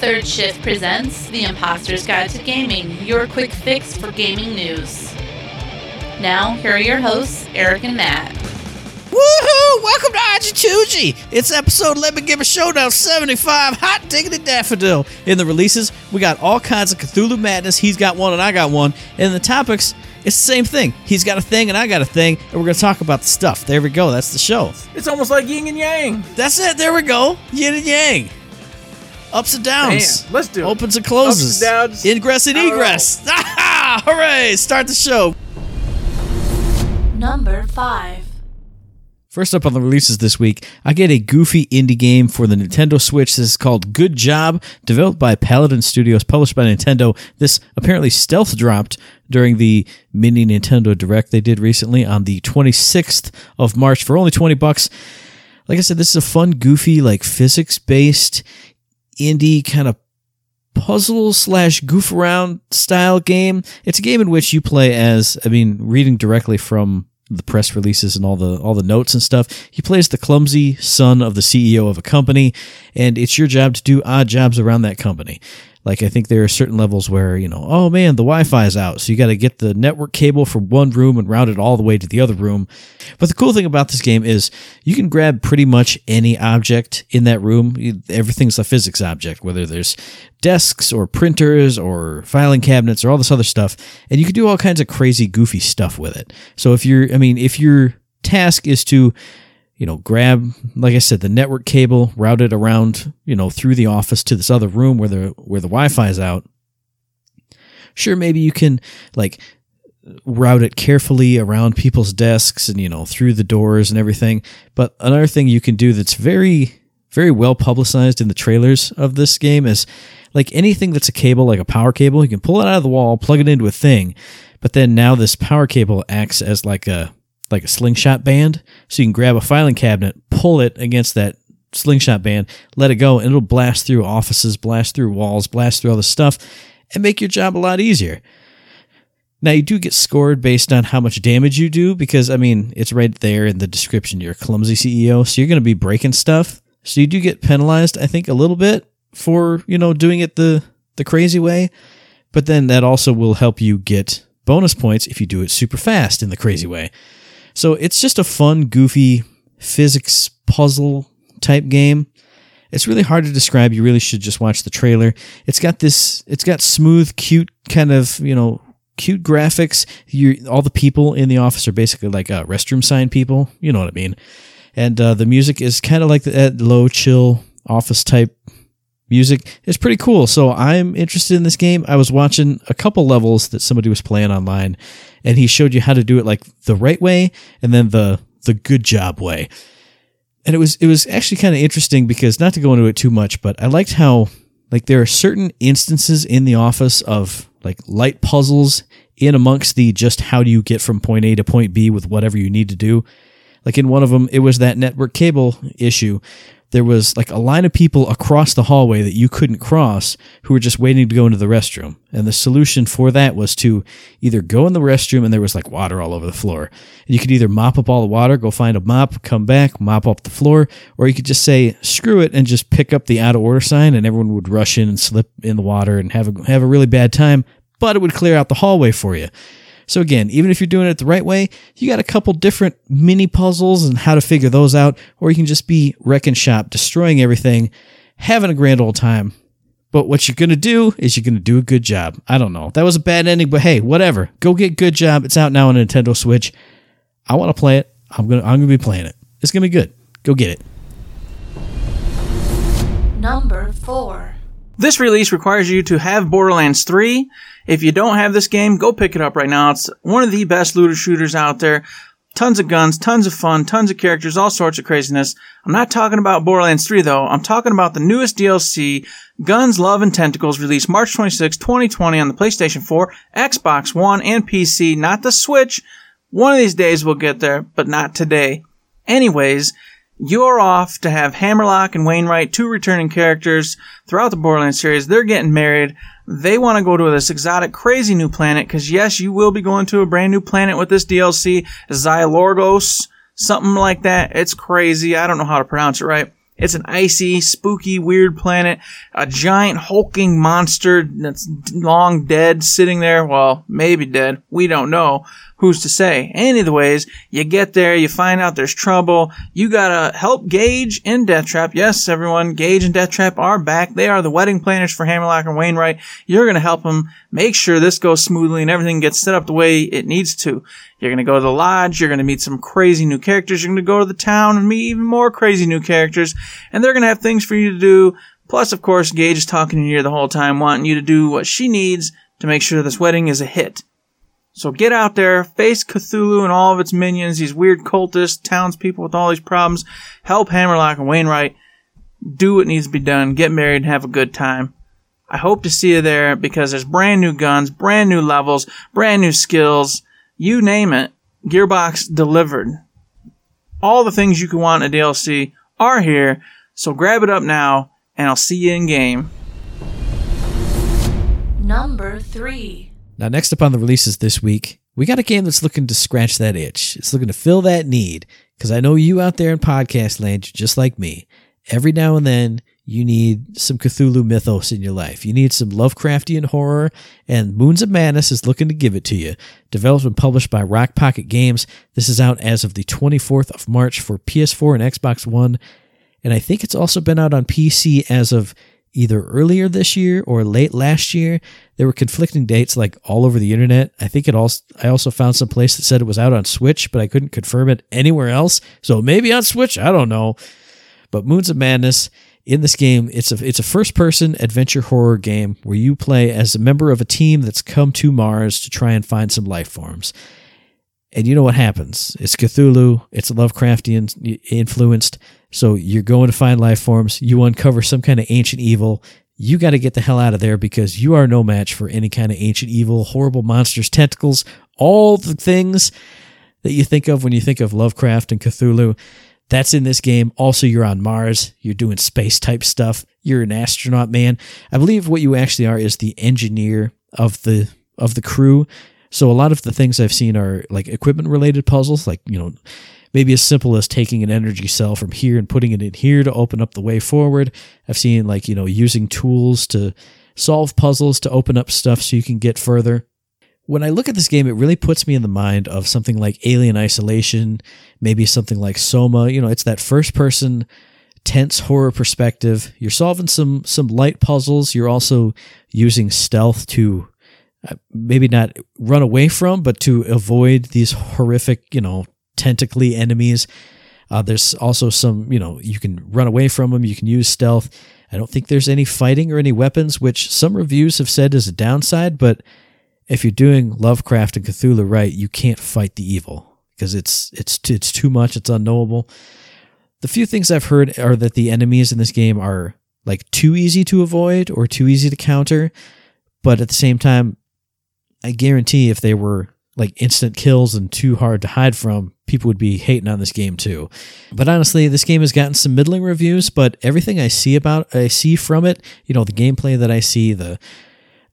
Third Shift presents The Imposter's Guide to Gaming, your quick fix for gaming news. Now, here are your hosts, Eric and Matt. Woohoo! Welcome to IG2G! It's episode Let Me Give a Showdown 75 Hot Diggity Daffodil. In the releases, we got all kinds of Cthulhu madness. He's got one and I got one. And in the topics, it's the same thing. He's got a thing and I got a thing, and we're going to talk about the stuff. There we go. That's the show. It's almost like yin and yang. That's it. There we go. Yin and yang. Ups and downs. Man, let's do it. Opens and closes. Ups and downs. Ingress and I don't know. egress. Hooray! Start the show. Number 5. First up on the releases this week, I get a goofy indie game for the Nintendo Switch. This is called Good Job, developed by Paladin Studios, published by Nintendo. This apparently stealth dropped during the mini Nintendo Direct they did recently on the 26th of March for only 20 bucks. Like I said, this is a fun, goofy, like physics based indie kind of puzzle slash goof around style game. It's a game in which you play as, I mean, reading directly from the press releases and all the all the notes and stuff. He plays the clumsy son of the CEO of a company, and it's your job to do odd jobs around that company. Like I think there are certain levels where you know, oh man, the Wi-Fi is out, so you got to get the network cable from one room and route it all the way to the other room. But the cool thing about this game is you can grab pretty much any object in that room. Everything's a physics object, whether there's desks or printers or filing cabinets or all this other stuff, and you can do all kinds of crazy, goofy stuff with it. So if you're, I mean, if your task is to you know, grab, like I said, the network cable, route it around, you know, through the office to this other room where the where the Wi-Fi is out. Sure, maybe you can like route it carefully around people's desks and you know through the doors and everything. But another thing you can do that's very very well publicized in the trailers of this game is like anything that's a cable, like a power cable, you can pull it out of the wall, plug it into a thing, but then now this power cable acts as like a like a slingshot band. So you can grab a filing cabinet, pull it against that slingshot band, let it go, and it'll blast through offices, blast through walls, blast through all this stuff, and make your job a lot easier. Now you do get scored based on how much damage you do, because I mean it's right there in the description. You're a clumsy CEO, so you're going to be breaking stuff. So you do get penalized, I think, a little bit for you know doing it the the crazy way, but then that also will help you get bonus points if you do it super fast in the crazy way. So it's just a fun, goofy physics puzzle type game. It's really hard to describe. You really should just watch the trailer. It's got this, it's got smooth, cute kind of, you know, cute graphics. You, all the people in the office are basically like uh, restroom sign people. You know what I mean? And uh, the music is kind of like that low, chill office type music. It's pretty cool. So I'm interested in this game. I was watching a couple levels that somebody was playing online, and he showed you how to do it like the right way and then the the good job way. And it was it was actually kind of interesting because not to go into it too much, but I liked how like there are certain instances in the office of like light puzzles in amongst the just how do you get from point A to point B with whatever you need to do. Like in one of them, it was that network cable issue. There was like a line of people across the hallway that you couldn't cross who were just waiting to go into the restroom. And the solution for that was to either go in the restroom and there was like water all over the floor. And you could either mop up all the water, go find a mop, come back, mop up the floor, or you could just say, screw it, and just pick up the out of order sign and everyone would rush in and slip in the water and have a, have a really bad time, but it would clear out the hallway for you. So again, even if you're doing it the right way, you got a couple different mini puzzles and how to figure those out, or you can just be wrecking shop, destroying everything, having a grand old time. But what you're gonna do is you're gonna do a good job. I don't know. That was a bad ending, but hey, whatever. Go get good job. It's out now on Nintendo Switch. I want to play it. I'm gonna I'm gonna be playing it. It's gonna be good. Go get it. Number 4. This release requires you to have Borderlands 3. If you don't have this game, go pick it up right now. It's one of the best looter shooters out there. Tons of guns, tons of fun, tons of characters, all sorts of craziness. I'm not talking about Borderlands 3 though. I'm talking about the newest DLC, Guns, Love, and Tentacles, released March 26, 2020 on the PlayStation 4, Xbox One, and PC, not the Switch. One of these days we'll get there, but not today. Anyways, you're off to have Hammerlock and Wainwright, two returning characters throughout the Borderlands series. They're getting married. They want to go to this exotic, crazy new planet because yes, you will be going to a brand new planet with this DLC, Xylourgos, something like that. It's crazy. I don't know how to pronounce it right. It's an icy, spooky, weird planet. A giant hulking monster that's long dead sitting there. Well, maybe dead. We don't know. Who's to say? Any of the ways, you get there, you find out there's trouble. You gotta help Gage and Deathtrap. Yes, everyone, Gage and Deathtrap are back. They are the wedding planners for Hammerlock and Wainwright. You're gonna help them make sure this goes smoothly and everything gets set up the way it needs to. You're gonna go to the lodge, you're gonna meet some crazy new characters, you're gonna go to the town and meet even more crazy new characters, and they're gonna have things for you to do. Plus, of course, Gage is talking to you the whole time, wanting you to do what she needs to make sure this wedding is a hit. So get out there, face Cthulhu and all of its minions, these weird cultists, townspeople with all these problems. Help Hammerlock and Wainwright do what needs to be done, get married, and have a good time. I hope to see you there because there's brand new guns, brand new levels, brand new skills, you name it. Gearbox delivered. All the things you can want in a DLC are here, so grab it up now, and I'll see you in game. Number 3. Now, next up on the releases this week, we got a game that's looking to scratch that itch. It's looking to fill that need. Because I know you out there in podcast land, you're just like me. Every now and then, you need some Cthulhu mythos in your life. You need some Lovecraftian horror, and Moons of Madness is looking to give it to you. Developed and published by Rock Pocket Games. This is out as of the 24th of March for PS4 and Xbox One. And I think it's also been out on PC as of either earlier this year or late last year. There were conflicting dates like all over the internet. I think it also I also found some place that said it was out on Switch, but I couldn't confirm it anywhere else. So maybe on Switch, I don't know. But Moons of Madness in this game, it's a it's a first person adventure horror game where you play as a member of a team that's come to Mars to try and find some life forms. And you know what happens? It's Cthulhu, it's Lovecraftian influenced. So you're going to find life forms, you uncover some kind of ancient evil. You got to get the hell out of there because you are no match for any kind of ancient evil, horrible monsters, tentacles, all the things that you think of when you think of Lovecraft and Cthulhu. That's in this game. Also, you're on Mars. You're doing space type stuff. You're an astronaut, man. I believe what you actually are is the engineer of the of the crew. So a lot of the things I've seen are like equipment related puzzles, like you know, maybe as simple as taking an energy cell from here and putting it in here to open up the way forward. I've seen like you know using tools to solve puzzles to open up stuff so you can get further when I look at this game, it really puts me in the mind of something like Alien Isolation, maybe something like Soma. You know, it's that first person tense horror perspective. You're solving some some light puzzles. You're also using stealth to maybe not run away from, but to avoid these horrific, you know, tentacly enemies. Uh, there's also some, you know, you can run away from them. You can use stealth. I don't think there's any fighting or any weapons, which some reviews have said is a downside, but if you're doing Lovecraft and Cthulhu right, you can't fight the evil because it's it's it's too much. It's unknowable. The few things I've heard are that the enemies in this game are like too easy to avoid or too easy to counter, but at the same time, I guarantee if they were like instant kills and too hard to hide from, people would be hating on this game too. But honestly, this game has gotten some middling reviews, but everything I see about I see from it, you know, the gameplay that I see, the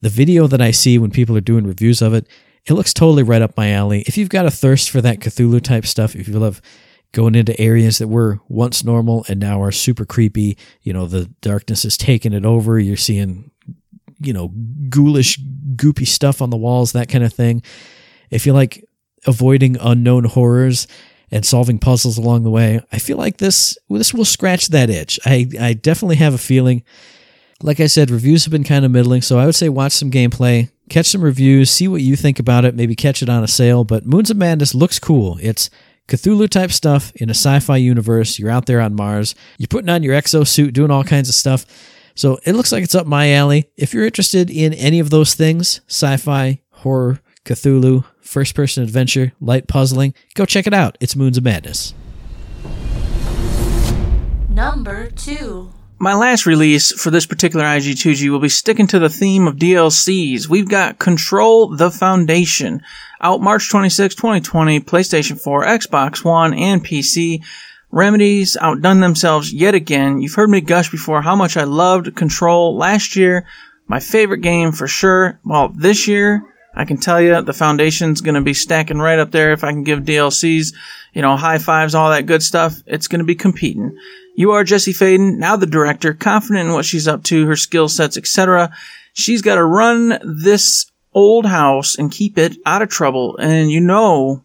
the video that I see when people are doing reviews of it, it looks totally right up my alley. If you've got a thirst for that Cthulhu type stuff, if you love going into areas that were once normal and now are super creepy, you know, the darkness is taking it over. You're seeing, you know, ghoulish, goopy stuff on the walls, that kind of thing. If you like avoiding unknown horrors and solving puzzles along the way, I feel like this this will scratch that itch. I, I definitely have a feeling like I said, reviews have been kind of middling, so I would say watch some gameplay, catch some reviews, see what you think about it, maybe catch it on a sale. But Moons of Madness looks cool. It's Cthulhu type stuff in a sci fi universe. You're out there on Mars, you're putting on your exosuit, doing all kinds of stuff. So it looks like it's up my alley. If you're interested in any of those things sci fi, horror, Cthulhu, first person adventure, light puzzling go check it out. It's Moons of Madness. Number two. My last release for this particular IG2G will be sticking to the theme of DLCs. We've got Control the Foundation out March 26, 2020, PlayStation 4, Xbox One, and PC. Remedies outdone themselves yet again. You've heard me gush before how much I loved Control last year. My favorite game for sure. Well, this year, I can tell you the foundation's going to be stacking right up there. If I can give DLCs, you know, high fives, all that good stuff, it's going to be competing. You are Jesse Faden, now the director, confident in what she's up to, her skill sets, etc. She's got to run this old house and keep it out of trouble, and you know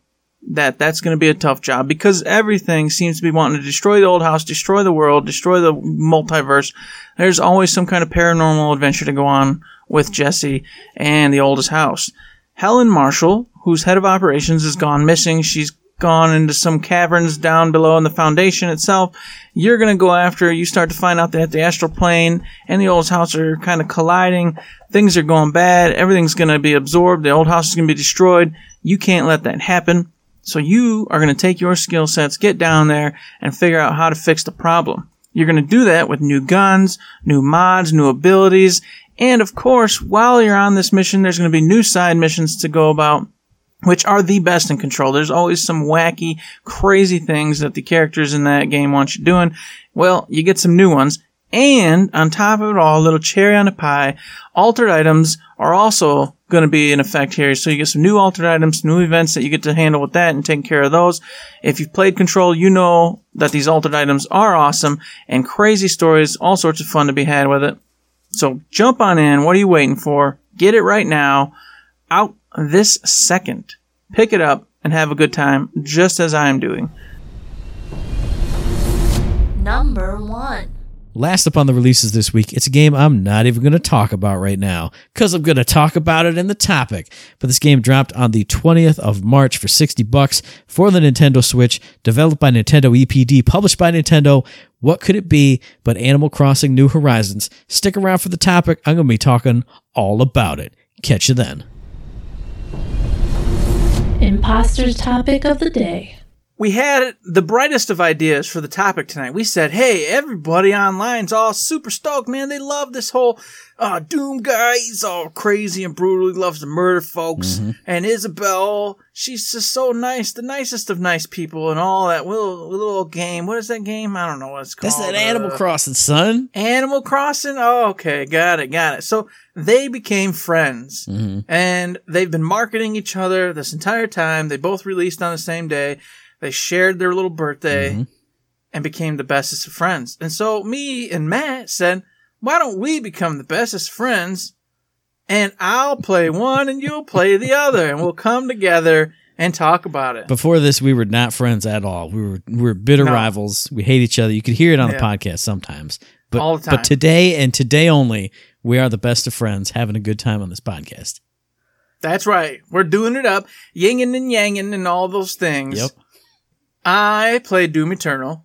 that that's going to be a tough job because everything seems to be wanting to destroy the old house, destroy the world, destroy the multiverse. There's always some kind of paranormal adventure to go on with Jesse and the oldest house. Helen Marshall, whose head of operations has gone missing, she's gone into some caverns down below in the foundation itself. You're going to go after. You start to find out that the astral plane and the old house are kind of colliding. Things are going bad. Everything's going to be absorbed. The old house is going to be destroyed. You can't let that happen. So you are going to take your skill sets, get down there, and figure out how to fix the problem. You're going to do that with new guns, new mods, new abilities, and of course, while you're on this mission, there's going to be new side missions to go about, which are the best in control. There's always some wacky, crazy things that the characters in that game want you doing. Well, you get some new ones, and on top of it all, a little cherry on the pie, altered items are also going to be in effect here. So you get some new altered items, new events that you get to handle with that and take care of those. If you've played Control, you know that these altered items are awesome and crazy stories, all sorts of fun to be had with it. So jump on in. What are you waiting for? Get it right now. Out this second. Pick it up and have a good time, just as I am doing. Number one. Last up on the releases this week, it's a game I'm not even going to talk about right now because I'm going to talk about it in the topic. But this game dropped on the 20th of March for 60 bucks for the Nintendo Switch, developed by Nintendo EPD, published by Nintendo. What could it be but Animal Crossing New Horizons? Stick around for the topic. I'm going to be talking all about it. Catch you then. Imposter's topic of the day. We had the brightest of ideas for the topic tonight. We said, "Hey, everybody online's all super stoked, man. They love this whole uh, Doom guy. He's all crazy and brutal. He loves to murder folks. And Isabel, she's just so nice, the nicest of nice people, and all that little little game. What is that game? I don't know what it's called. That's that Animal Uh, Crossing, son. Animal Crossing? Oh, okay. Got it. Got it. So they became friends and they've been marketing each other this entire time. They both released on the same day. They shared their little birthday mm-hmm. and became the bestest of friends. And so me and Matt said, why don't we become the bestest friends and I'll play one and you'll play the other and we'll come together and talk about it. Before this, we were not friends at all. We were we were bitter No. rivals. We hate each other. You could hear it on the podcast sometimes. But All the time. but today and today only, we are the best of friends, having a good time on this podcast. That's right. We're doing it up, yinging and yanging and all those things. I played Doom Eternal.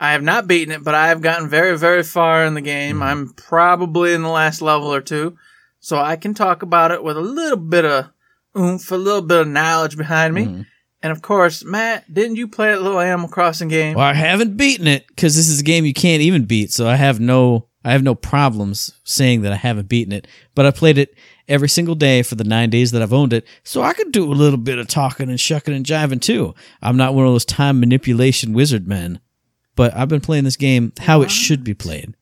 I have not beaten it, but I have gotten very, very far in the game. Hmm. I'm probably in the last level or two, so I can talk about it with a little bit of oomph, a little bit of knowledge behind me. Hmm. And of course, Matt, didn't you play that little Animal Crossing game? Well, I haven't beaten it because this is a game you can't even beat. So I have no I have no problems saying that I haven't beaten it. But I played it every single day for the nine days that I've owned it, so I could do a little bit of talking and shucking and jiving too. I'm not one of those time manipulation wizard men, but I've been playing this game how it should be played.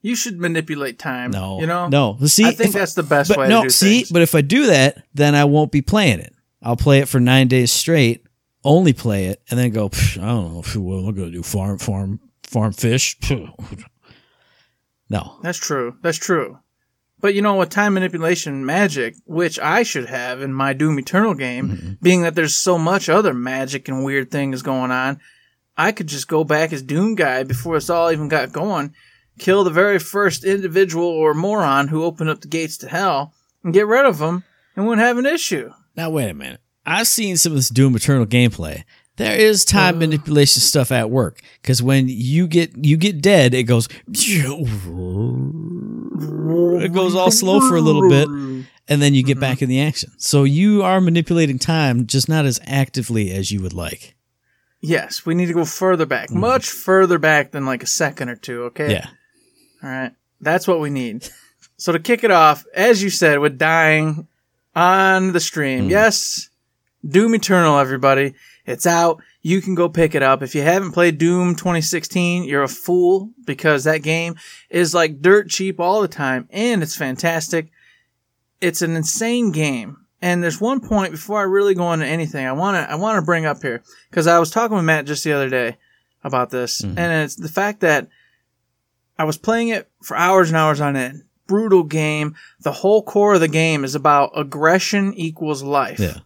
You should manipulate time. No, you know, no. See, I think that's the best way no, to do see, things. but if I do that, then I won't be playing it. I'll play it for nine days straight, only play it, and then go. I don't know. What am I going to do? Farm, farm, farm fish? Phew." No, That's true. That's true. But you know, with time manipulation magic, which I should have in my Doom Eternal game, Mm-hmm. being that there's so much other magic and weird things going on, I could just go back as Doom guy before this all even got going, kill the very first individual or moron who opened up the gates to hell, and get rid of them, and wouldn't have an issue. now wait a minute. I've seen some of this Doom Eternal gameplay. There is time manipulation stuff at work because when you get you get dead, it goes it goes all slow for a little bit, and then you get back in the action. So you are manipulating time, just not as actively as you would like. Yes, we need to go further back, much further back than like a second or two. Okay. Mm-hmm. Yeah. All right. That's what we need. So to kick it off, as you said, with dying on the Mm. stream. Yes. Doom Eternal, everybody. It's out. You can go pick it up. If you haven't played Doom 2016, you're a fool because that game is like dirt cheap all the time and it's fantastic. It's an insane game. And there's one point before I really go into anything I want to I want to bring up here because I was talking with Matt just the other day about this, mm-hmm. and it's the fact that I was playing it for hours and hours on end. Brutal game. The whole core of the game is about aggression equals life. Yeah.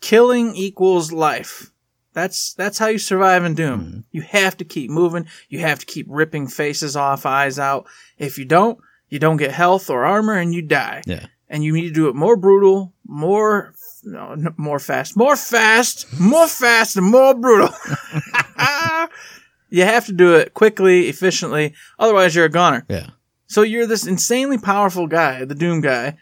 Killing equals life. That's that's how you survive in Doom. Mm-hmm. You have to keep moving. You have to keep ripping faces off, eyes out. If you don't, you don't get health or armor, and you die. Yeah. And you need to do it more brutal, more no, more fast, more fast, more fast, and more brutal. you have to do it quickly, efficiently. Otherwise, you're a goner. Yeah. So you're this insanely powerful guy, the Doom guy,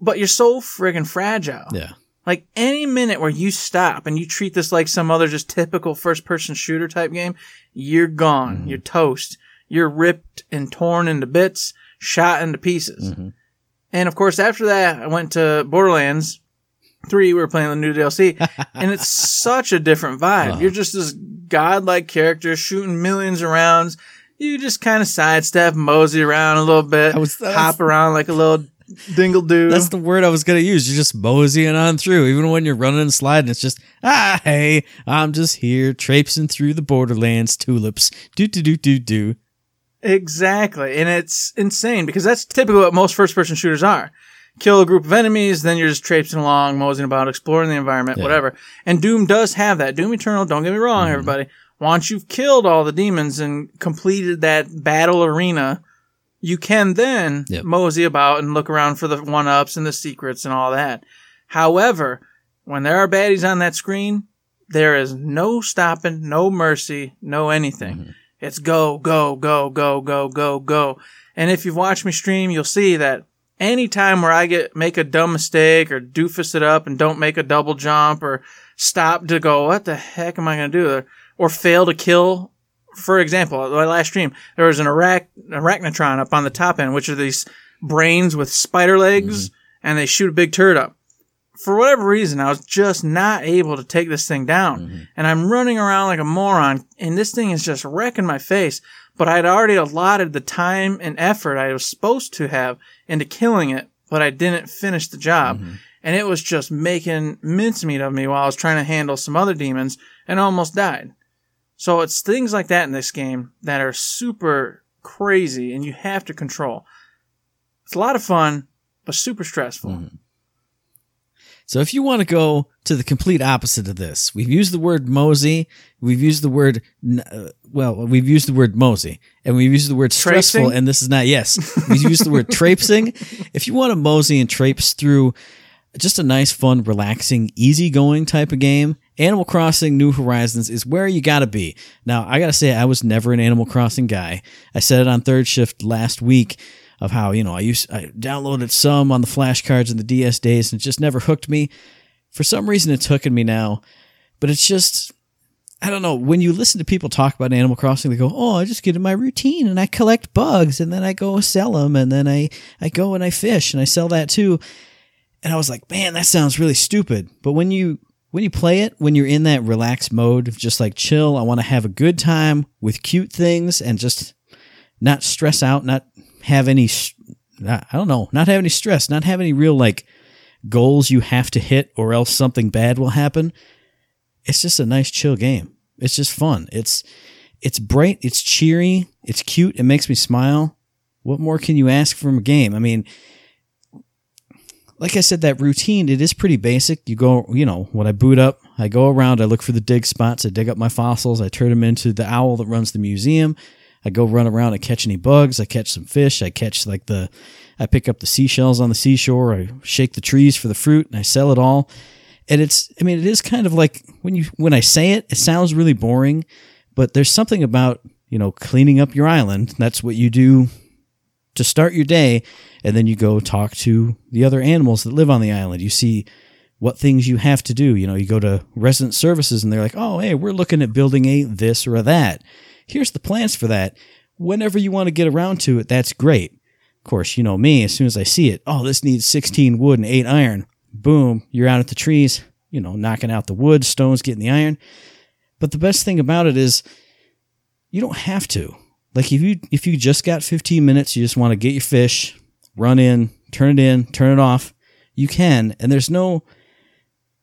but you're so friggin' fragile. Yeah. Like any minute where you stop and you treat this like some other just typical first person shooter type game, you're gone. Mm-hmm. You're toast. You're ripped and torn into bits, shot into pieces. Mm-hmm. And of course, after that, I went to Borderlands 3. We were playing the new DLC, and it's such a different vibe. Uh-huh. You're just this godlike character shooting millions of rounds. You just kind of sidestep, mosey around a little bit, I was- that was- hop around like a little dingle doo. That's the word I was gonna use. You're just moseying on through, even when you're running and sliding. It's just ah, hey, I'm just here traipsing through the Borderlands tulips. Do do do do do. Exactly. And it's insane because that's typically what most first person shooters are. Kill a group of enemies, then you're just traipsing along, moseying about, exploring the environment, whatever. And Doom does have that. Doom Eternal, don't get me wrong, everybody. Once you've killed all the demons and completed that battle arena, you can then Yep. mosey about and look around for the one ups and the secrets and all that. However, when there are baddies on that screen, there is no stopping, no mercy, no anything. Mm-hmm. It's go, go, go, go, go, go, go. And if you've watched me stream, you'll see that any time where I get make a dumb mistake or doofus it up and don't make a double jump or stop to go, what the heck am I going to do? Or fail to kill. For example, my last stream, there was an arach- arachnotron up on the top end, which are these brains with spider legs, mm-hmm. and they shoot a big turd up for whatever reason, I was just not able to take this thing down. Mm-hmm. And I'm running around like a moron, and this thing is just wrecking my face. But I'd already allotted the time and effort I was supposed to have into killing it, but I didn't finish the job. Mm-hmm. And it was just making mincemeat of me while I was trying to handle some other demons and almost died. So it's things like that in this game that are super crazy and you have to control. It's a lot of fun, but super stressful. So if you want to go to the complete opposite of this, we've used the word mosey, we've used the word uh, well, we've used the word mosey, and we've used the word stressful, Traipsing? and this is not yes. We've used the word traipsing. If you want to mosey and traipse through just a nice, fun, relaxing, easygoing type of game, Animal Crossing New Horizons is where you gotta be. Now, I gotta say, I was never an Animal Crossing guy. I said it on third shift last week of how, you know, I used, I downloaded some on the flashcards in the DS days and it just never hooked me. For some reason, it's hooking me now, but it's just, I don't know. When you listen to people talk about Animal Crossing, they go, "Oh, I just get in my routine and I collect bugs, and then I go sell them, and then I I go and I fish and I sell that too." And I was like, "Man, that sounds really stupid." But when you when you play it, when you're in that relaxed mode of just like chill, I want to have a good time with cute things and just not stress out, not have any, I don't know, not have any stress, not have any real like goals you have to hit or else something bad will happen it's just a nice chill game. It's just fun. It's it's bright, it's cheery, it's cute, it makes me smile. What more can you ask from a game? I mean, like I said, that routine, it is pretty basic. You go, you know, when I boot up, I go around, I look for the dig spots, I dig up my fossils, I turn them into the owl that runs the museum. I go run around, I catch any bugs, I catch some fish, I catch like the, I pick up the seashells on the seashore, I shake the trees for the fruit, and I sell it all and it's i mean it is kind of like when you when i say it it sounds really boring but there's something about you know cleaning up your island that's what you do to start your day and then you go talk to the other animals that live on the island. You see what things you have to do. You know you go to resident services and they're like oh hey we're looking at building a this or a that. Here's the plans for that. Whenever you want to get around to it that's great. Of course you know me as soon as i see it oh this needs 16 wood and 8 iron. Boom, you're out at the trees, you know, knocking out the wood, stones getting the iron. But the best thing about it is you don't have to. Like if you if you just got 15 minutes, you just want to get your fish, run in, turn it in, turn it off, you can. And there's no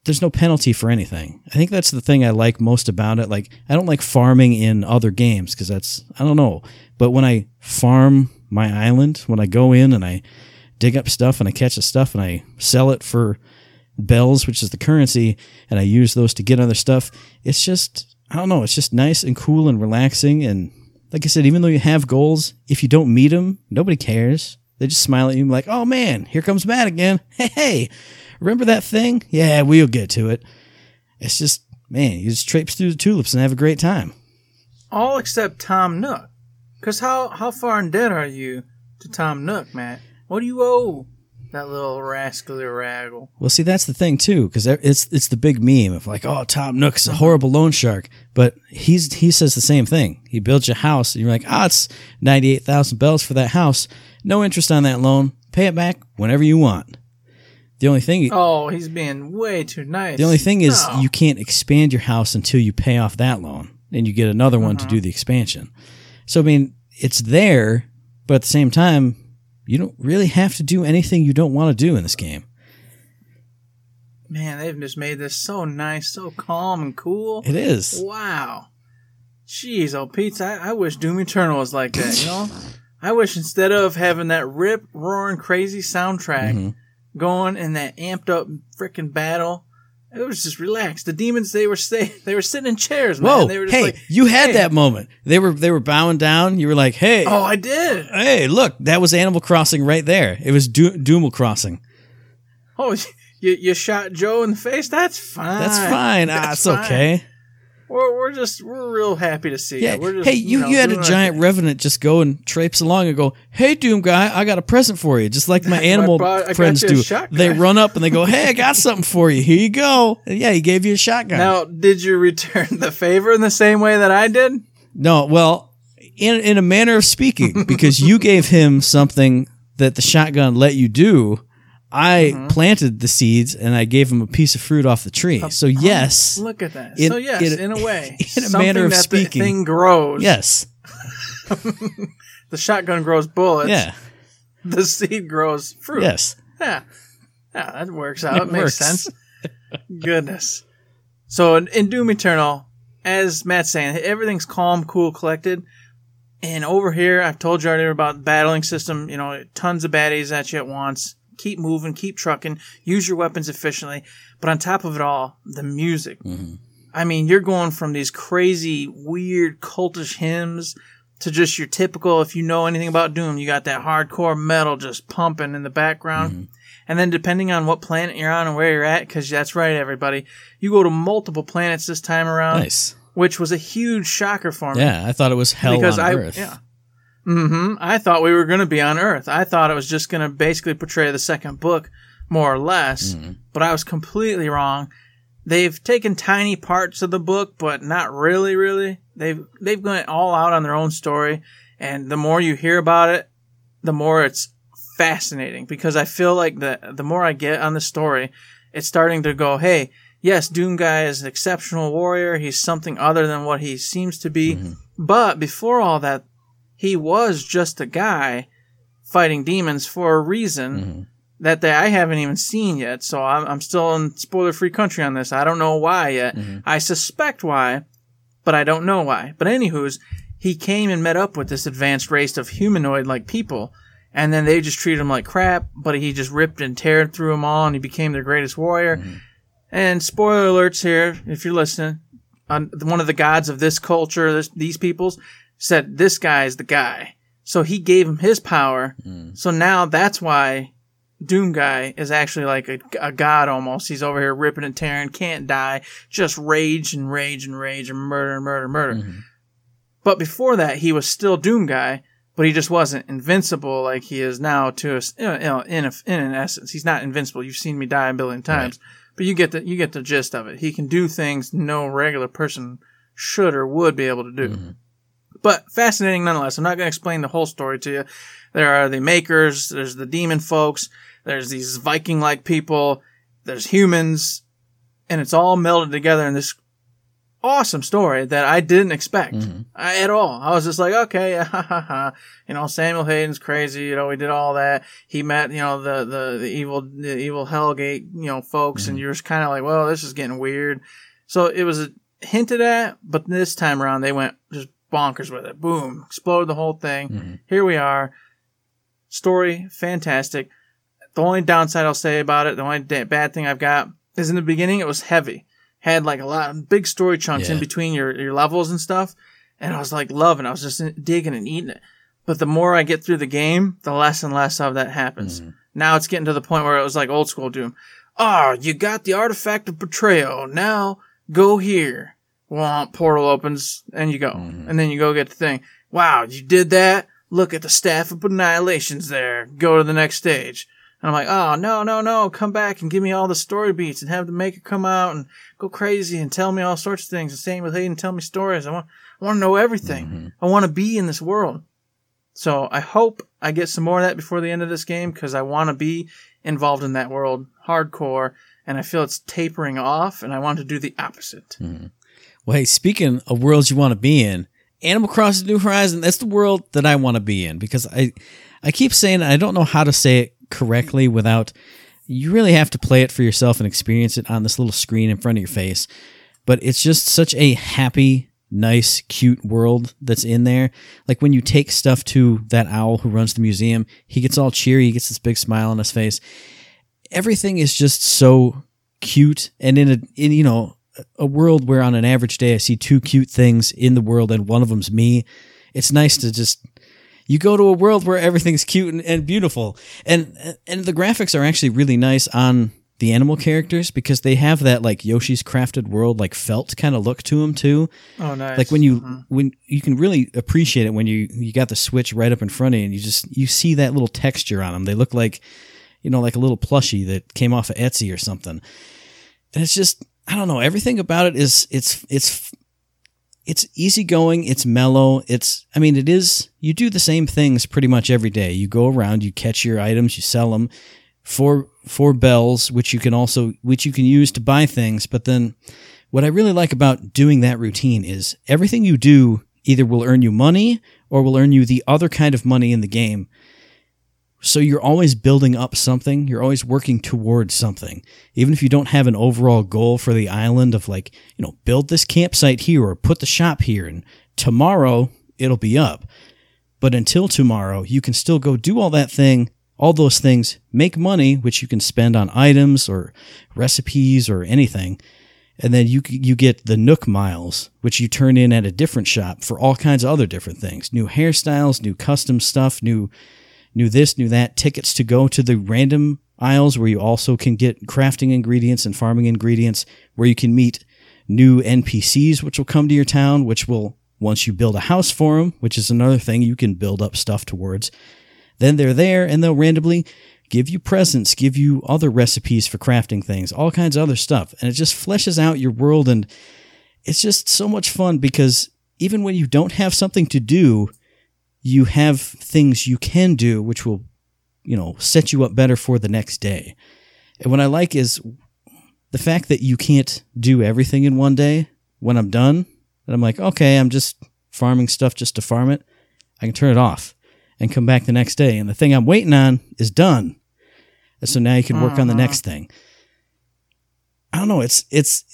there's no penalty for anything. I think that's the thing I like most about it. Like I don't like farming in other games because that's I don't know. But when I farm my island, when I go in and I dig up stuff and I catch the stuff and I sell it for bells, which is the currency, and I use those to get other stuff, it's just I don't know, it's just nice and cool and relaxing and like I said, even though you have goals, if you don't meet them, nobody cares. They just smile at you like, "Oh man, here comes Matt again. Hey, hey, remember that thing? Yeah, we'll get to it." It's just, man, you just traipse through the tulips and have a great time. All except Tom Nook. Cause how how far in debt are you to Tom Nook, Matt? What do you owe that little rascally raggle? Well, see, that's the thing too, because it's it's the big meme of like, oh, Tom Nook's a horrible loan shark, but he's he says the same thing. He builds your house, and you're like, ah, oh, it's ninety eight thousand bells for that house, no interest on that loan, pay it back whenever you want. The only thing, oh, he's being way too nice. The only thing is, you can't expand your house until you pay off that loan, and you get another one uh-huh. to do the expansion. So I mean, it's there, but at the same time, you don't really have to do anything you don't want to do in this game. Man, they've just made this so nice, so calm and cool. It is. Wow. Jeez, oh Pete, I, I wish Doom Eternal was like that, you know? I wish instead of having that rip roaring crazy soundtrack mm-hmm. going and that amped up freaking battle, it was just relaxed. The demons they were stay they were sitting in chairs. Man. Whoa! They were hey, like, you had hey. that moment. They were they were bowing down. You were like, hey. Oh, I did. Hey, look, that was Animal Crossing right there. It was Do- Doomal Crossing. Oh, you you shot Joe in the face. That's fine. That's fine. That's ah, it's fine. okay. We're, we're just we're real happy to see yeah. We're just, hey, you, you, know, you had a giant revenant just go and traipse along and go, "Hey, Doom guy, I got a present for you." Just like my animal brought, friends do. They run up and they go, "Hey, I got something for you. Here you go." And yeah, he gave you a shotgun. Now, did you return the favor in the same way that I did? No. Well, in in a manner of speaking, because you gave him something that the shotgun let you do I mm-hmm. planted the seeds and I gave him a piece of fruit off the tree. so yes, look at that. In, so yes, in, in, a way, in a manner of that speaking, the thing grows. Yes, the shotgun grows bullets. Yeah, the seed grows fruit. Yes, yeah, yeah, that works out. It, it makes works. sense. Goodness. So in, in Doom Eternal, as Matt's saying, everything's calm, cool, collected. And over here, I've told you already about the battling system. You know, tons of baddies at you at once keep moving, keep trucking, use your weapons efficiently. But on top of it all, the music. Mm-hmm. I mean, you're going from these crazy, weird, cultish hymns to just your typical, if you know anything about Doom, you got that hardcore metal just pumping in the background. Mm-hmm. And then depending on what planet you're on and where you're at, because that's right, everybody, you go to multiple planets this time around. Nice. Which was a huge shocker for me. Yeah, I thought it was hell because on I, Earth. Yeah. Mm-hmm. I thought we were going to be on Earth. I thought it was just going to basically portray the second book, more or less. Mm-hmm. But I was completely wrong. They've taken tiny parts of the book, but not really, really. They've they've gone all out on their own story, and the more you hear about it, the more it's fascinating. Because I feel like the the more I get on the story, it's starting to go, hey, yes, Doom Guy is an exceptional warrior. He's something other than what he seems to be. Mm-hmm. But before all that, he was just a guy fighting demons for a reason mm-hmm. that they, I haven't even seen yet. So I'm, I'm still in spoiler free country on this. I don't know why yet. Mm-hmm. I suspect why, but I don't know why. But anywho's, he came and met up with this advanced race of humanoid like people. And then they just treated him like crap, but he just ripped and teared through them all and he became their greatest warrior. Mm-hmm. And spoiler alerts here, if you're listening, on one of the gods of this culture, this, these peoples, said this guy's the guy. So he gave him his power. Mm. So now that's why Doom Guy is actually like a, a, god almost. He's over here ripping and tearing, can't die, just rage and rage and rage and murder and murder and murder. Mm-hmm. But before that, he was still Doom Guy, but he just wasn't invincible like he is now to us. You know, in, a, in an essence, he's not invincible. You've seen me die a billion times, right. but you get the you get the gist of it. He can do things no regular person should or would be able to do. Mm-hmm. But fascinating nonetheless. I'm not going to explain the whole story to you. There are the makers, there's the demon folks, there's these Viking like people, there's humans, and it's all melded together in this awesome story that I didn't expect mm-hmm. I- at all. I was just like, okay, ha ha ha. You know, Samuel Hayden's crazy. You know, we did all that. He met, you know, the the, the evil the evil Hellgate, you know, folks, and mm-hmm. you're just kind of like, well, this is getting weird. So it was hinted at, but this time around they went just bonkers with it. Boom, explode the whole thing. Mm-hmm. Here we are. Story fantastic. The only downside I'll say about it, the only da- bad thing I've got is in the beginning it was heavy. Had like a lot of big story chunks in between your, your levels and stuff. And I was like loving it. I was just digging and eating it. But the more I get through the game, the less and less of that happens. Mm-hmm. Now it's getting to the point where it was like old school Doom. Oh, you got the artifact of betrayal. Now go here. Well, portal opens and you go. Mm-hmm. And then you go get the thing. Wow, you did that? Look at the staff of annihilations there. Go to the next stage. And I'm like, oh, no, no, no. Come back and give me all the story beats and have the maker come out and go crazy and tell me all sorts of things. The same with Hayden, tell me stories. I want, I want to know everything. Mm-hmm. I want to be in this world. So I hope I get some more of that before the end of this game because I want to be involved in that world hardcore. And I feel it's tapering off and I want to do the opposite. Mm-hmm. Well, hey, speaking of worlds you want to be in, Animal Crossing New Horizon, that's the world that I want to be in because I I keep saying I don't know how to say it correctly without you really have to play it for yourself and experience it on this little screen in front of your face. But it's just such a happy, nice, cute world that's in there. Like when you take stuff to that owl who runs the museum, he gets all cheery, he gets this big smile on his face. Everything is just so cute and in a in you know a world where on an average day I see two cute things in the world and one of them's me. It's nice to just you go to a world where everything's cute and, and beautiful, and and the graphics are actually really nice on the animal characters because they have that like Yoshi's Crafted World like felt kind of look to them too. Oh, nice. Like when you mm-hmm. when you can really appreciate it when you you got the Switch right up in front of you and you just you see that little texture on them. They look like you know like a little plushie that came off of Etsy or something. And it's just I don't know everything about it is it's it's it's easygoing, it's mellow, it's I mean it is you do the same things pretty much every day. You go around, you catch your items, you sell them for for bells, which you can also which you can use to buy things, but then what I really like about doing that routine is everything you do either will earn you money or will earn you the other kind of money in the game. So you're always building up something, you're always working towards something. Even if you don't have an overall goal for the island of like, you know, build this campsite here or put the shop here and tomorrow it'll be up. But until tomorrow, you can still go do all that thing, all those things, make money which you can spend on items or recipes or anything and then you you get the Nook miles, which you turn in at a different shop for all kinds of other different things, new hairstyles, new custom stuff, new new this, new that, tickets to go to the random isles where you also can get crafting ingredients and farming ingredients, where you can meet new NPCs, which will come to your town, which will once you build a house for them, which is another thing you can build up stuff towards. Then they're there and they'll randomly give you presents, give you other recipes for crafting things, all kinds of other stuff. And it just fleshes out your world. And it's just so much fun because even when you don't have something to do, you have things you can do, which will, you know, set you up better for the next day. And what I like is the fact that you can't do everything in one day when I'm done. And I'm like, okay, I'm just farming stuff just to farm it. I can turn it off and come back the next day. And the thing I'm waiting on is done. And so now you can work on the uh-huh. next thing. I don't know. It's, it's,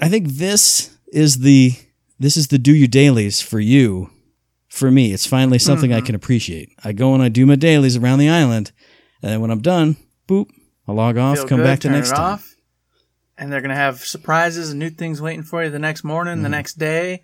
I think this is the, this is the do you dailies for you. For me, it's finally something I can appreciate. I go and I do my dailies around the island. And then when I'm done, boop, I log off, Feel come good, back to next time. off, and they're gonna have surprises and new things waiting for you the next morning, Mm-hmm. the next day.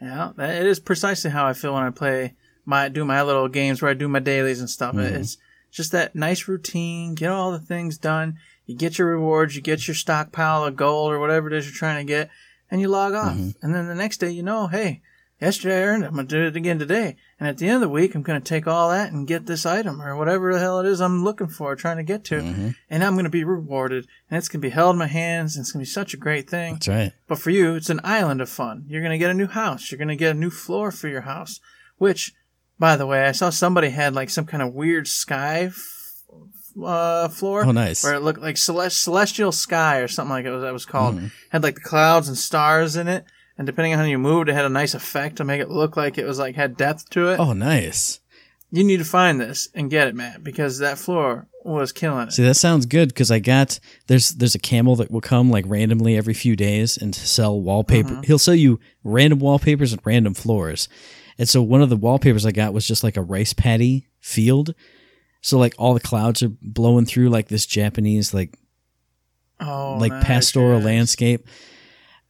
Yeah, that, it is precisely how I feel when I play my do my little games where I do my dailies and stuff. Mm-hmm. It's just that nice routine. Get all the things done. You get your rewards. You get your stockpile of gold or whatever it is you're trying to get, and you log off. Mm-hmm. And then the next day, you know, hey, yesterday I earned it. I'm gonna do it again today. And at the end of the week, I'm gonna take all that and get this item or whatever the hell it is I'm looking for, trying to get to, Mm-hmm. and I'm gonna be rewarded. And it's gonna be held in my hands. And it's gonna be such a great thing. That's right. But for you, it's an island of fun. You're going to get a new house. You're going to get a new floor for your house. Which, by the way, I saw somebody had like some kind of weird sky f- uh, floor. Oh, nice. Where it looked like celest- celestial sky or something like it was, that was called. Mm-hmm. Had like the clouds and stars in it. And depending on how you moved, it had a nice effect to make it look like it was like had depth to it. Oh, nice. You need to find this and get it, Matt, because that floor was killing it. See, that sounds good because I got there's there's a camel that will come like randomly every few days and sell wallpaper. Mm-hmm. He'll sell you random wallpapers and random floors. And so one of the wallpapers I got was just like a rice paddy field. So like all the clouds are blowing through like this Japanese like Oh, like nice, pastoral yes. landscape.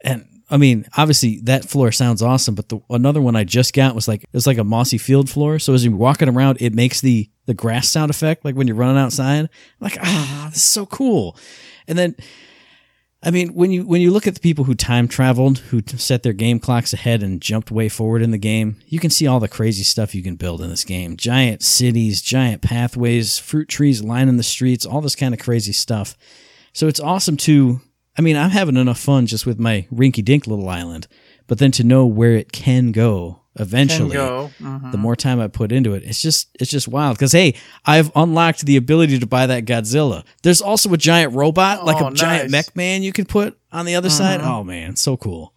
And I mean, obviously that floor sounds awesome, but the another one I just got was like it was like a mossy field floor. So as you're walking around, it makes the the grass sound effect like when you're running outside. I'm like, ah, this is so cool. And then I mean, when you when you look at the people who time traveled, who set their game clocks ahead and jumped way forward in the game, you can see all the crazy stuff you can build in this game. Giant cities, giant pathways, fruit trees lining the streets, all this kind of crazy stuff. So it's awesome to I mean, I'm having enough fun just with my rinky dink little island, but then to know where it can go Can eventually go. Mhm. the more time I put into it, it's just it's just wild. Because hey, I've unlocked the ability to buy that Godzilla. There's also a giant robot, like Oh, a giant mech man, you can put on the other side. Mhm. Oh man, so cool.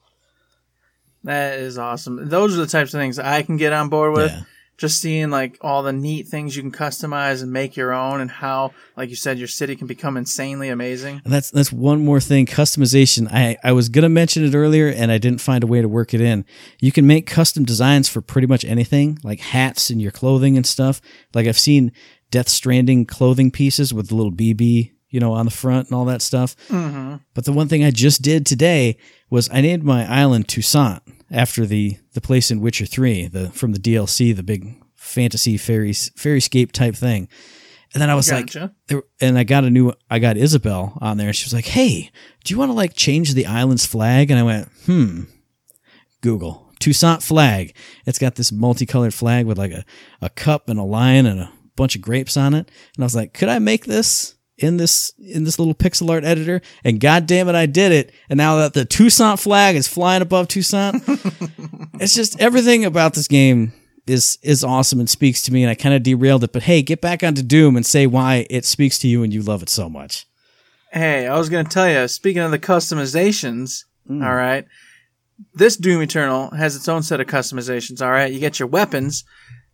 That is awesome. Those are the types of things I can get on board with. Yeah. Just seeing like all the neat things you can customize and make your own, and how, like you said, your city can become insanely amazing. And that's that's one more thing. Customization. I I was gonna mention it earlier, and I didn't find a way to work it in. You can make custom designs for pretty much anything, like hats and your clothing and stuff. Like I've seen Death Stranding clothing pieces with little BB, you know, on the front and all that stuff. Mm-hmm. But the one thing I just did today was I named my island Toussaint after the the place in Witcher Three, the from the DLC, the big fantasy fairy fairyscape type thing. And then I was like, Gotcha. there, and I got a new, I got Isabelle on there, and she was like, "Hey, do you want to like change the island's flag?" And I went, "Hmm." Google Toussaint flag. It's got this multicolored flag with like a, a cup and a lion and a bunch of grapes on it. And I was like, could I make this in this in this little pixel art editor? And god damn it, I did it. And now that the Toussaint flag is flying above Toussaint, it's just everything about this game is is awesome and speaks to me. And I kind of derailed it, but hey, get back onto Doom and say why it speaks to you and you love it so much. Hey, I was going to tell you, speaking of the customizations, Mm. all right, this Doom Eternal has its own set of customizations, all right? You get your weapons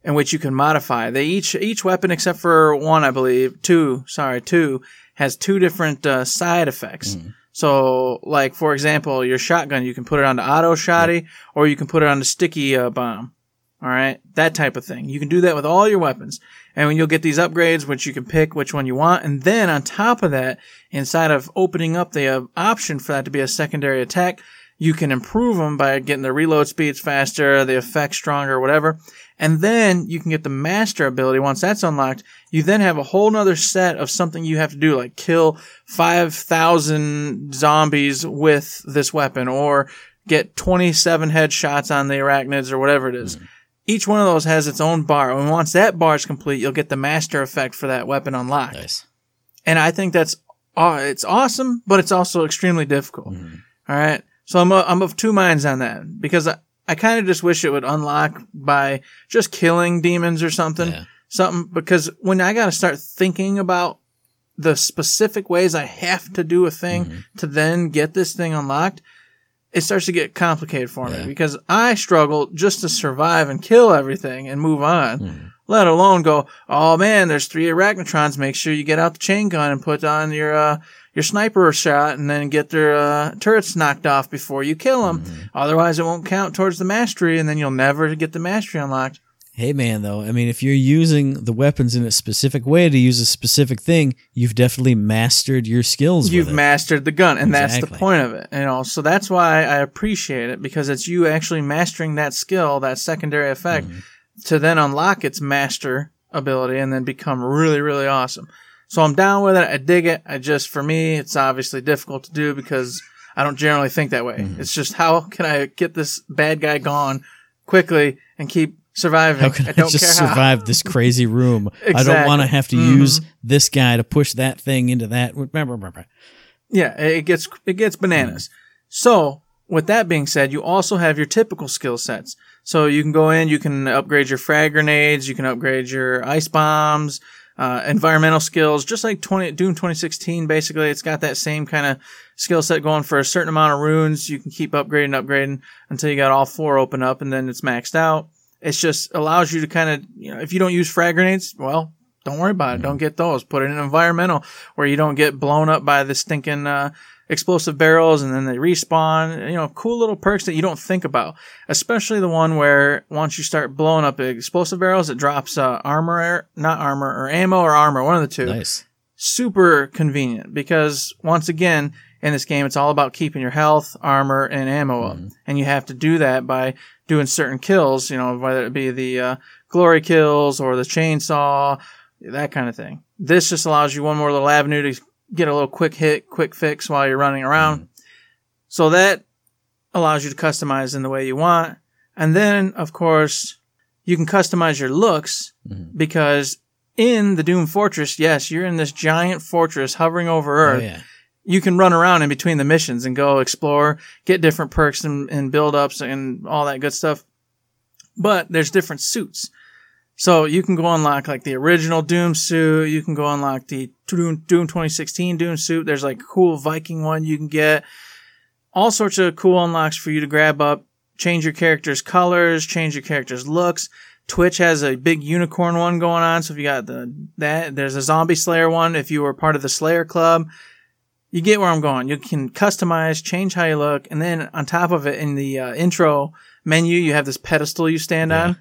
in which you can modify. They each, each weapon except for one, I believe, two, sorry, two, has two different uh, side effects. So, like, for example, your shotgun, you can put it on the auto shotty or you can put it on the sticky uh, bomb. All right, that type of thing. You can do that with all your weapons, and when you'll get these upgrades, which you can pick which one you want, and then on top of that, inside of opening up the uh, option for that to be a secondary attack, you can improve them by getting the reload speeds faster, the effects stronger, whatever, and then you can get the master ability. Once that's unlocked, you then have a whole nother set of something you have to do, like kill five thousand zombies with this weapon, or get twenty-seven headshots on the arachnids, or whatever it is each one of those has its own bar. And once that bar is complete, you'll get the master effect for that weapon unlocked. Nice. And I think that's uh, it's awesome, but it's also extremely difficult. Mm-hmm. All right, so I'm i I'm of two minds on that because I, I kind of just wish it would unlock by just killing demons or something, Yeah. something. Because when I got to start thinking about the specific ways I have to do a thing Mm-hmm. to then get this thing unlocked, it starts to get complicated for Yeah. me because I struggle just to survive and kill everything and move on. Mm-hmm. Let alone go, oh man, there's three arachnotrons. Make sure you get out the chain gun and put on your uh, your sniper shot, and then get their uh, turrets knocked off before you kill them. Mm-hmm. Otherwise, it won't count towards the mastery, and then you'll never get the mastery unlocked. Hey man, though, I mean, if you're using the weapons in a specific way to use a specific thing, you've definitely mastered your skills. You've with it. mastered the gun, and that's the point of it. You know, so that's why I appreciate it because it's you actually mastering that skill, that secondary effect, Mm-hmm. to then unlock its master ability and then become really, really awesome. So I'm down with it. I dig it. I just, for me, it's obviously difficult to do because I don't generally think that way. Mm-hmm. It's just how can I get this bad guy gone quickly and keep surviving? How can I, don't just care how. survive this crazy room? I don't want to have to Mhm. use this guy to push that thing into that. Yeah, it gets it gets bananas. So, with that being said, you also have your typical skill sets. So you can go in, you can upgrade your frag grenades, you can upgrade your ice bombs, uh, environmental skills, just like 20, Doom 2016. Basically, it's got that same kind of skill set going for a certain amount of runes. You can keep upgrading, upgrading until you got all four open up, and then it's maxed out. It's just allows you to kind of, you know, if you don't use frag grenades, well, don't worry about it. Don't get those. Put it in an environmental where you don't get blown up by the stinking uh, explosive barrels and then they respawn. You know, cool little perks that you don't think about. Especially the one where once you start blowing up explosive barrels, it drops uh, armor, not armor, or ammo or armor, one of the two. Nice. Super convenient because once again, in this game, it's all about keeping your health, armor, and ammo up. And you have to do that by doing certain kills, you know, whether it be the uh, glory kills or the chainsaw, that kind of thing. This just allows you one more little avenue to get a little quick hit, quick fix while you're running around. Mm-hmm. So that allows you to customize in the way you want. And then, of course, you can customize your looks mm-hmm. because in the Doom Fortress, yes, you're in this giant fortress hovering over Oh, Earth yeah. you can run around in between the missions and go explore, get different perks and, and build ups and all that good stuff. But there's different suits. So you can go unlock like the original Doom suit. You can go unlock the Doom, Doom 2016 Doom suit. There's like a cool Viking one you can get. All sorts of cool unlocks for you to grab up. Change your character's colors, change your character's looks. Twitch has a big unicorn one going on. So if you got the, that, there's a zombie slayer one. If you were part of the slayer club, you get where I'm going. You can customize, change how you look, and then on top of it, in the uh, intro menu, you have this pedestal you stand on.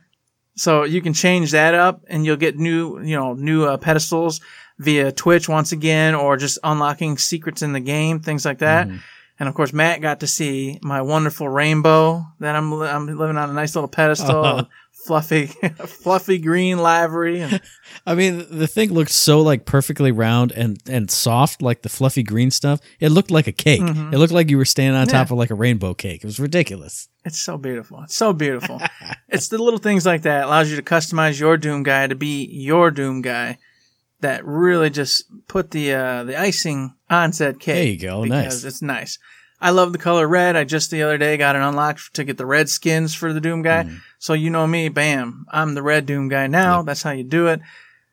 So you can change that up, and you'll get new, you know, new uh, pedestals via Twitch once again, or just unlocking secrets in the game, things like that. And of course, Matt got to see my wonderful rainbow that I'm I'm living on a nice little pedestal, fluffy, fluffy green livery. And I mean, the thing looked so like perfectly round and and soft, like the fluffy green stuff. It looked like a cake. It looked like you were standing on top of like a rainbow cake. It was ridiculous. It's so beautiful. It's so beautiful. it's the little things like that allows you to customize your Doom guy to be your Doom guy. That really just put the uh, the icing on said cake. There you go. because Nice. It's nice. I love the color red. I just the other day got it unlocked to get the red skins for the Doom guy. Mm. So you know me, bam, I'm the red Doom guy now. That's how you do it.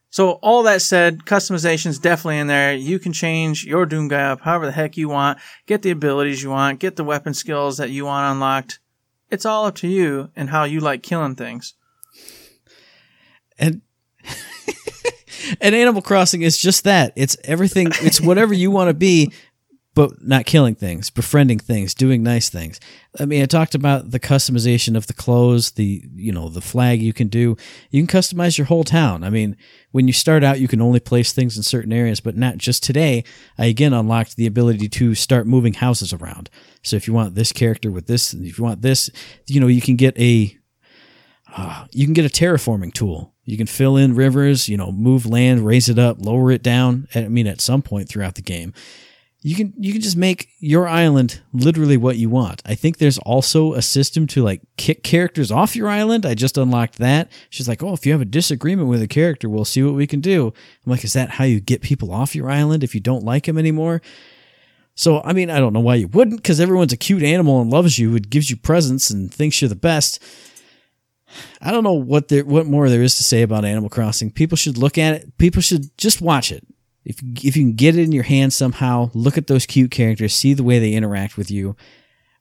So all that said, customization's definitely in there. You can change your Doom guy up however the heck you want, get the abilities you want, get the weapon skills that you want unlocked. It's all up to you and how you like killing things. And and Animal Crossing is just that. It's everything. It's whatever you want to be, but not killing things, befriending things, doing nice things. I mean, I talked about the customization of the clothes, the you know the flag you can do. You can customize your whole town. I mean, when you start out, you can only place things in certain areas, but not just today. I again unlocked the ability to start moving houses around. So if you want this character with this, and if you want this, you know, you can get a uh, you can get a terraforming tool. You can fill in rivers, you know, move land, raise it up, lower it down. I mean, at some point throughout the game, you can you can just make your island literally what you want. I think there's also a system to like kick characters off your island. I just unlocked that. She's like, "Oh, if you have a disagreement with a character, we'll see what we can do." I'm like, "Is that how you get people off your island if you don't like them anymore?" So, I mean, I don't know why you wouldn't, because everyone's a cute animal and loves you, and gives you presents and thinks you're the best. I don't know what there, what more there is to say about Animal Crossing. People should look at it. People should just watch it. If if you can get it in your hand somehow, look at those cute characters, see the way they interact with you.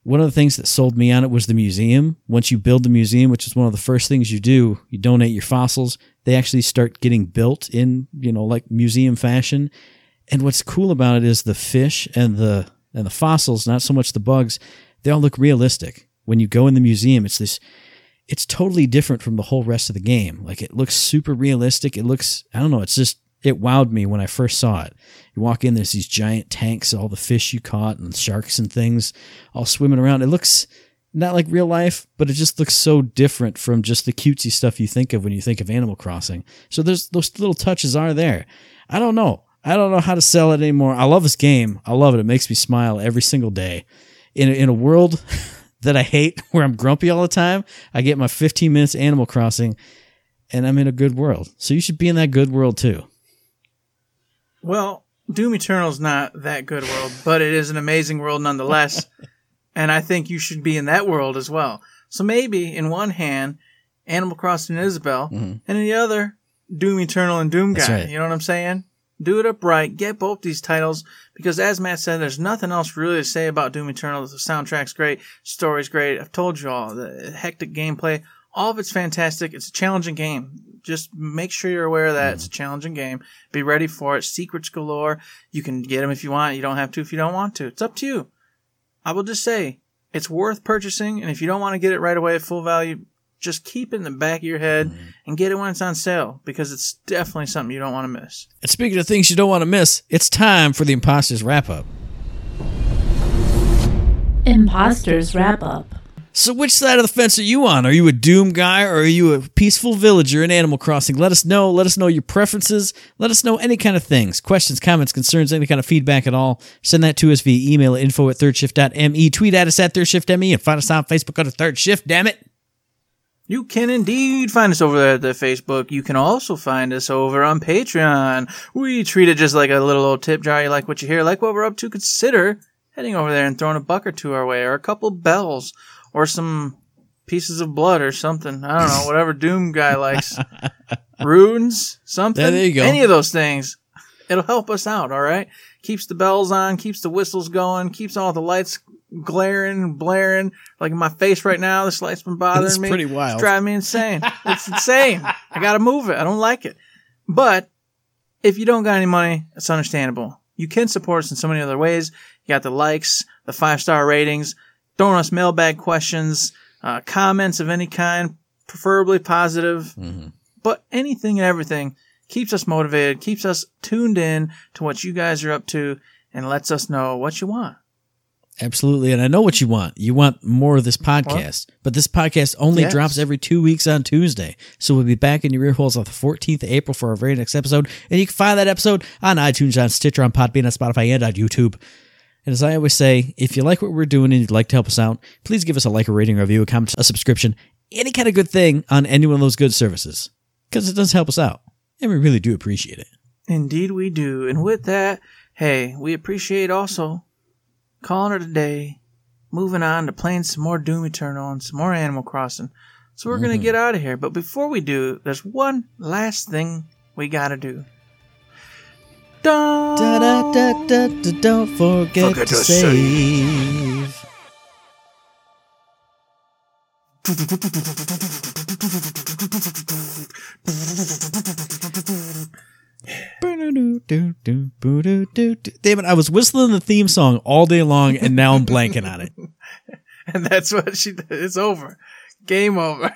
One of the things that sold me on it was the museum. Once you build the museum, which is one of the first things you do, you donate your fossils. They actually start getting built in, you know, like museum fashion. And what's cool about it is the fish and the and the fossils, not so much the bugs, they all look realistic. When you go in the museum, it's this it's totally different from the whole rest of the game. Like it looks super realistic. It looks I don't know, it's just it wowed me when I first saw it. You walk in, there's these giant tanks, all the fish you caught and sharks and things all swimming around. It looks not like real life, but it just looks so different from just the cutesy stuff you think of when you think of Animal Crossing. So there's those little touches are there. I don't know. I don't know how to sell it anymore. I love this game. I love it. It makes me smile every single day. In a, in a world that I hate, where I'm grumpy all the time, I get my 15 minutes Animal Crossing, and I'm in a good world. So you should be in that good world too. Well, Doom Eternal's not that good world, but it is an amazing world nonetheless. and I think you should be in that world as well. So maybe in one hand, Animal Crossing and Isabelle, mm-hmm. and in the other, Doom Eternal and Doom Guy. right. You know what I'm saying? Do it upright. Get both these titles because, as Matt said, there's nothing else really to say about Doom Eternal. The soundtrack's great, story's great. I've told you all the hectic gameplay. All of it's fantastic. It's a challenging game. Just make sure you're aware of that it's a mm-hmm. challenging game. Be ready for it. Secrets galore. You can get them if you want. You don't have to if you don't want to. It's up to you. I will just say it's worth purchasing, and if you don't want to get it right away at full value, just keep it in the back of your head mm-hmm. and get it when it's on sale because it's definitely something you don't want to miss. And speaking of things you don't want to miss, it's time for the Imposters wrap up. Imposters wrap up. So, which side of the fence are you on? Are you a Doom guy or are you a peaceful villager in Animal Crossing? Let us know. Let us know your preferences. Let us know any kind of things questions, comments, concerns, any kind of feedback at all. Send that to us via email at info at thirdshift.me. Tweet at us at thirdshiftme and find us on Facebook under Third Shift, damn it. You can indeed find us over there at the Facebook. You can also find us over on Patreon. We treat it just like a little old tip jar. You like what you hear, like what we're up to, consider heading over there and throwing a buck or two our way, or a couple bells, or some pieces of blood or something. I don't know, whatever Doom guy likes. Runes, something. Yeah, there you go. Any of those things. It'll help us out, all right? Keeps the bells on, keeps the whistles going, keeps all the lights glaring, blaring. Like in my face right now, this light's been bothering It's me. pretty wild. It's driving me insane. it's insane. I gotta move it. I don't like it. But if you don't got any money, it's understandable. You can support us in so many other ways. You got the likes, the five star ratings, throwing us mailbag questions, uh, comments of any kind, preferably positive. But anything and everything keeps us motivated, keeps us tuned in to what you guys are up to, and lets us know what you want. Absolutely. And I know what you want. You want more of this podcast. But this podcast only Yes. drops every two weeks on Tuesday. So we'll be back in your ear holes on the 14th of April for our very next episode. And you can find that episode on iTunes, on Stitcher, on Podbean, on Spotify, and on YouTube. And as I always say, if you like what we're doing and you'd like to help us out, please give us a like, a rating, a review, a comment, a subscription, any kind of good thing on any one of those good services. Because it does help us out. And we really do appreciate it. Indeed, we do. And with that, hey, we appreciate also calling it a day, moving on to playing some more Doom Eternal and some more Animal Crossing. So we're going to mm-hmm. get out of here. But before we do, there's one last thing we got to do. Dun! Da da da da da. Don't forget, Forget to to save. Damn it! I was whistling the theme song all day long, and now I'm blanking on it. And that's what she did. It's over. Game over.